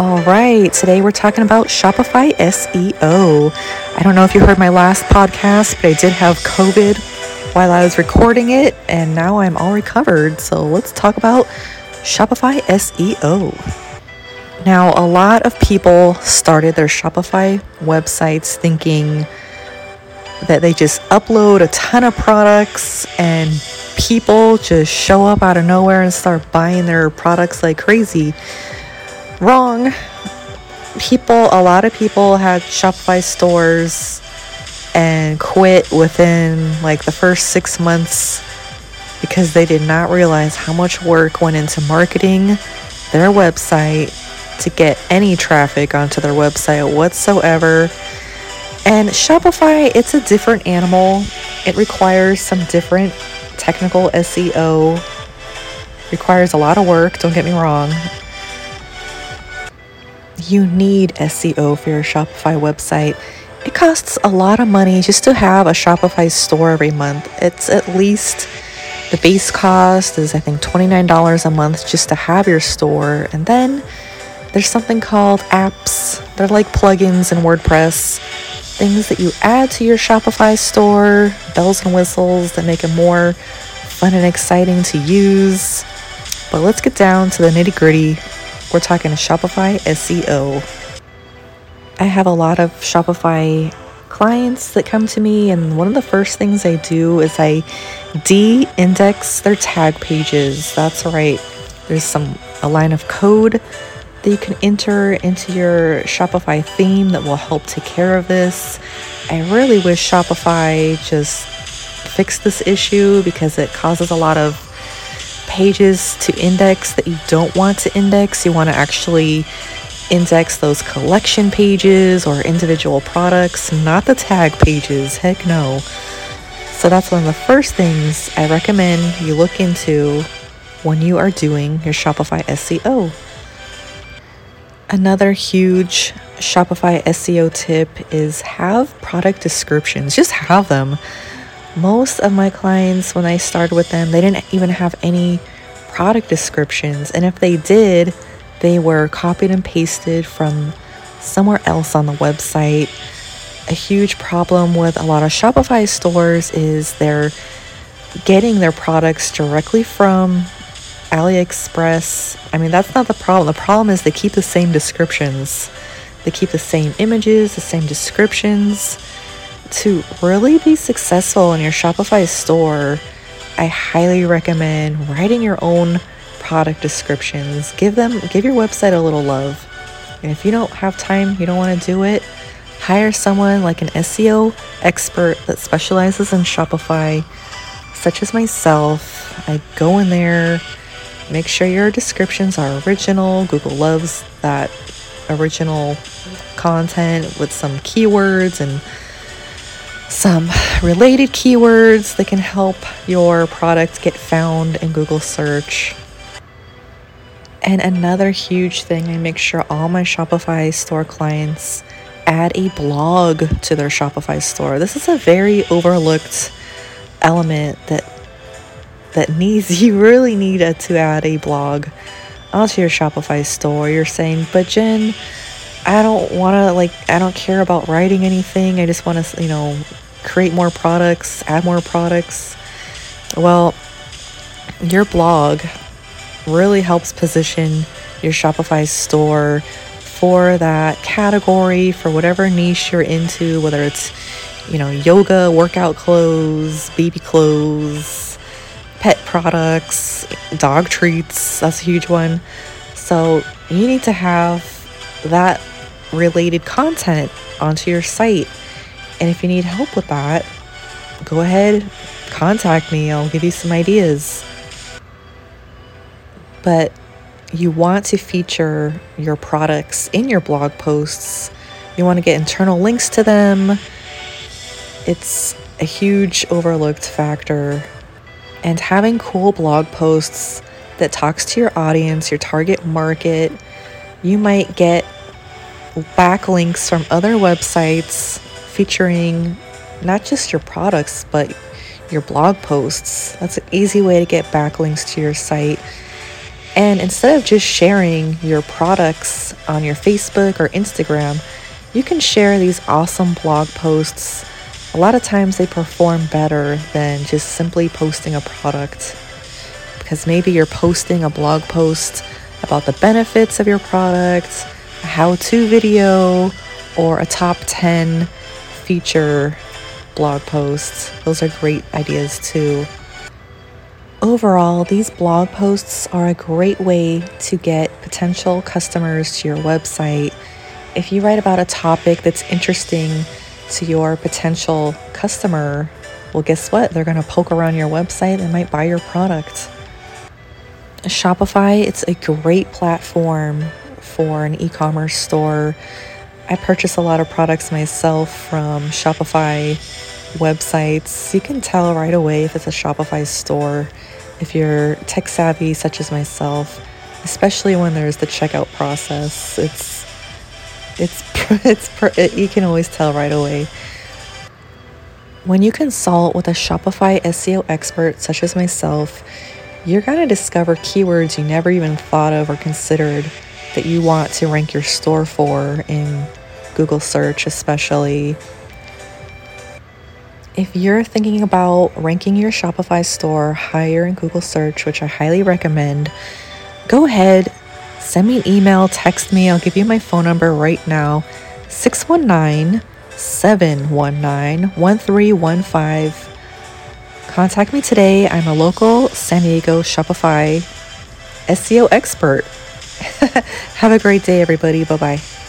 All right, today we're talking about Shopify SEO. I don't know if you heard my last podcast, but I did have COVID while I was recording it, and now I'm all recovered. So let's talk about Shopify SEO. Now, a lot of people started their Shopify websites thinking that they just upload a ton of products and people just show up out of nowhere and start buying their products like crazy. Wrong. People, a lot of people had Shopify stores and quit within like the first six months because they did not realize how much work went into marketing their website to get any traffic onto their website whatsoever. And Shopify, it's a different animal. It requires some different technical SEO. Requires a lot of work, don't get me wrong you need SEO for your Shopify website. It costs a lot of money just to have a Shopify store every month. It's at least the base cost is I think $29 a month just to have your store. And then there's something called apps. They're like plugins in WordPress, things that you add to your Shopify store, bells and whistles that make it more fun and exciting to use. But let's get down to the nitty gritty we're talking Shopify SEO. I have a lot of Shopify clients that come to me, and one of the first things I do is I de index their tag pages. That's right, there's some a line of code that you can enter into your Shopify theme that will help take care of this. I really wish Shopify just fixed this issue because it causes a lot of pages to index that you don't want to index. You want to actually index those collection pages or individual products, not the tag pages. Heck no. So that's one of the first things I recommend you look into when you are doing your Shopify SEO. Another huge Shopify SEO tip is have product descriptions. Just have them most of my clients, when I started with them, they didn't even have any product descriptions. And if they did, they were copied and pasted from somewhere else on the website. A huge problem with a lot of Shopify stores is they're getting their products directly from AliExpress. I mean, that's not the problem. The problem is they keep the same descriptions, they keep the same images, the same descriptions to really be successful in your Shopify store, I highly recommend writing your own product descriptions. Give them give your website a little love. And if you don't have time, you don't want to do it, hire someone like an SEO expert that specializes in Shopify, such as myself. I go in there, make sure your descriptions are original. Google loves that original content with some keywords and some related keywords that can help your product get found in Google search. And another huge thing, I make sure all my Shopify store clients add a blog to their Shopify store. This is a very overlooked element that that needs you really need to add a blog onto your Shopify store. You're saying, but Jen, I don't want to like I don't care about writing anything. I just want to, you know, create more products, add more products. Well, your blog really helps position your Shopify store for that category, for whatever niche you're into, whether it's, you know, yoga, workout clothes, baby clothes, pet products, dog treats. That's a huge one. So you need to have that related content onto your site. And if you need help with that, go ahead, contact me. I'll give you some ideas. But you want to feature your products in your blog posts. You want to get internal links to them. It's a huge overlooked factor. And having cool blog posts that talks to your audience, your target market, you might get backlinks from other websites featuring not just your products, but your blog posts. That's an easy way to get backlinks to your site. And instead of just sharing your products on your Facebook or Instagram, you can share these awesome blog posts. A lot of times they perform better than just simply posting a product because maybe you're posting a blog post about the benefits of your product, how to video, or a top 10 feature blog posts. Those are great ideas too. Overall, these blog posts are a great way to get potential customers to your website. If you write about a topic that's interesting to your potential customer, well, guess what? They're going to poke around your website and might buy your product. Shopify, it's a great platform for an e commerce store. I purchase a lot of products myself from Shopify websites. You can tell right away if it's a Shopify store if you're tech savvy, such as myself, especially when there's the checkout process, it's it's it's it, you can always tell right away. When you consult with a Shopify SEO expert such as myself, you're going to discover keywords you never even thought of or considered that you want to rank your store for in Google search especially if you're thinking about ranking your Shopify store higher in Google search, which I highly recommend, go ahead, send me an email, text me. I'll give you my phone number right now 619 719 1315. Contact me today. I'm a local San Diego Shopify SEO expert. Have a great day, everybody. Bye bye.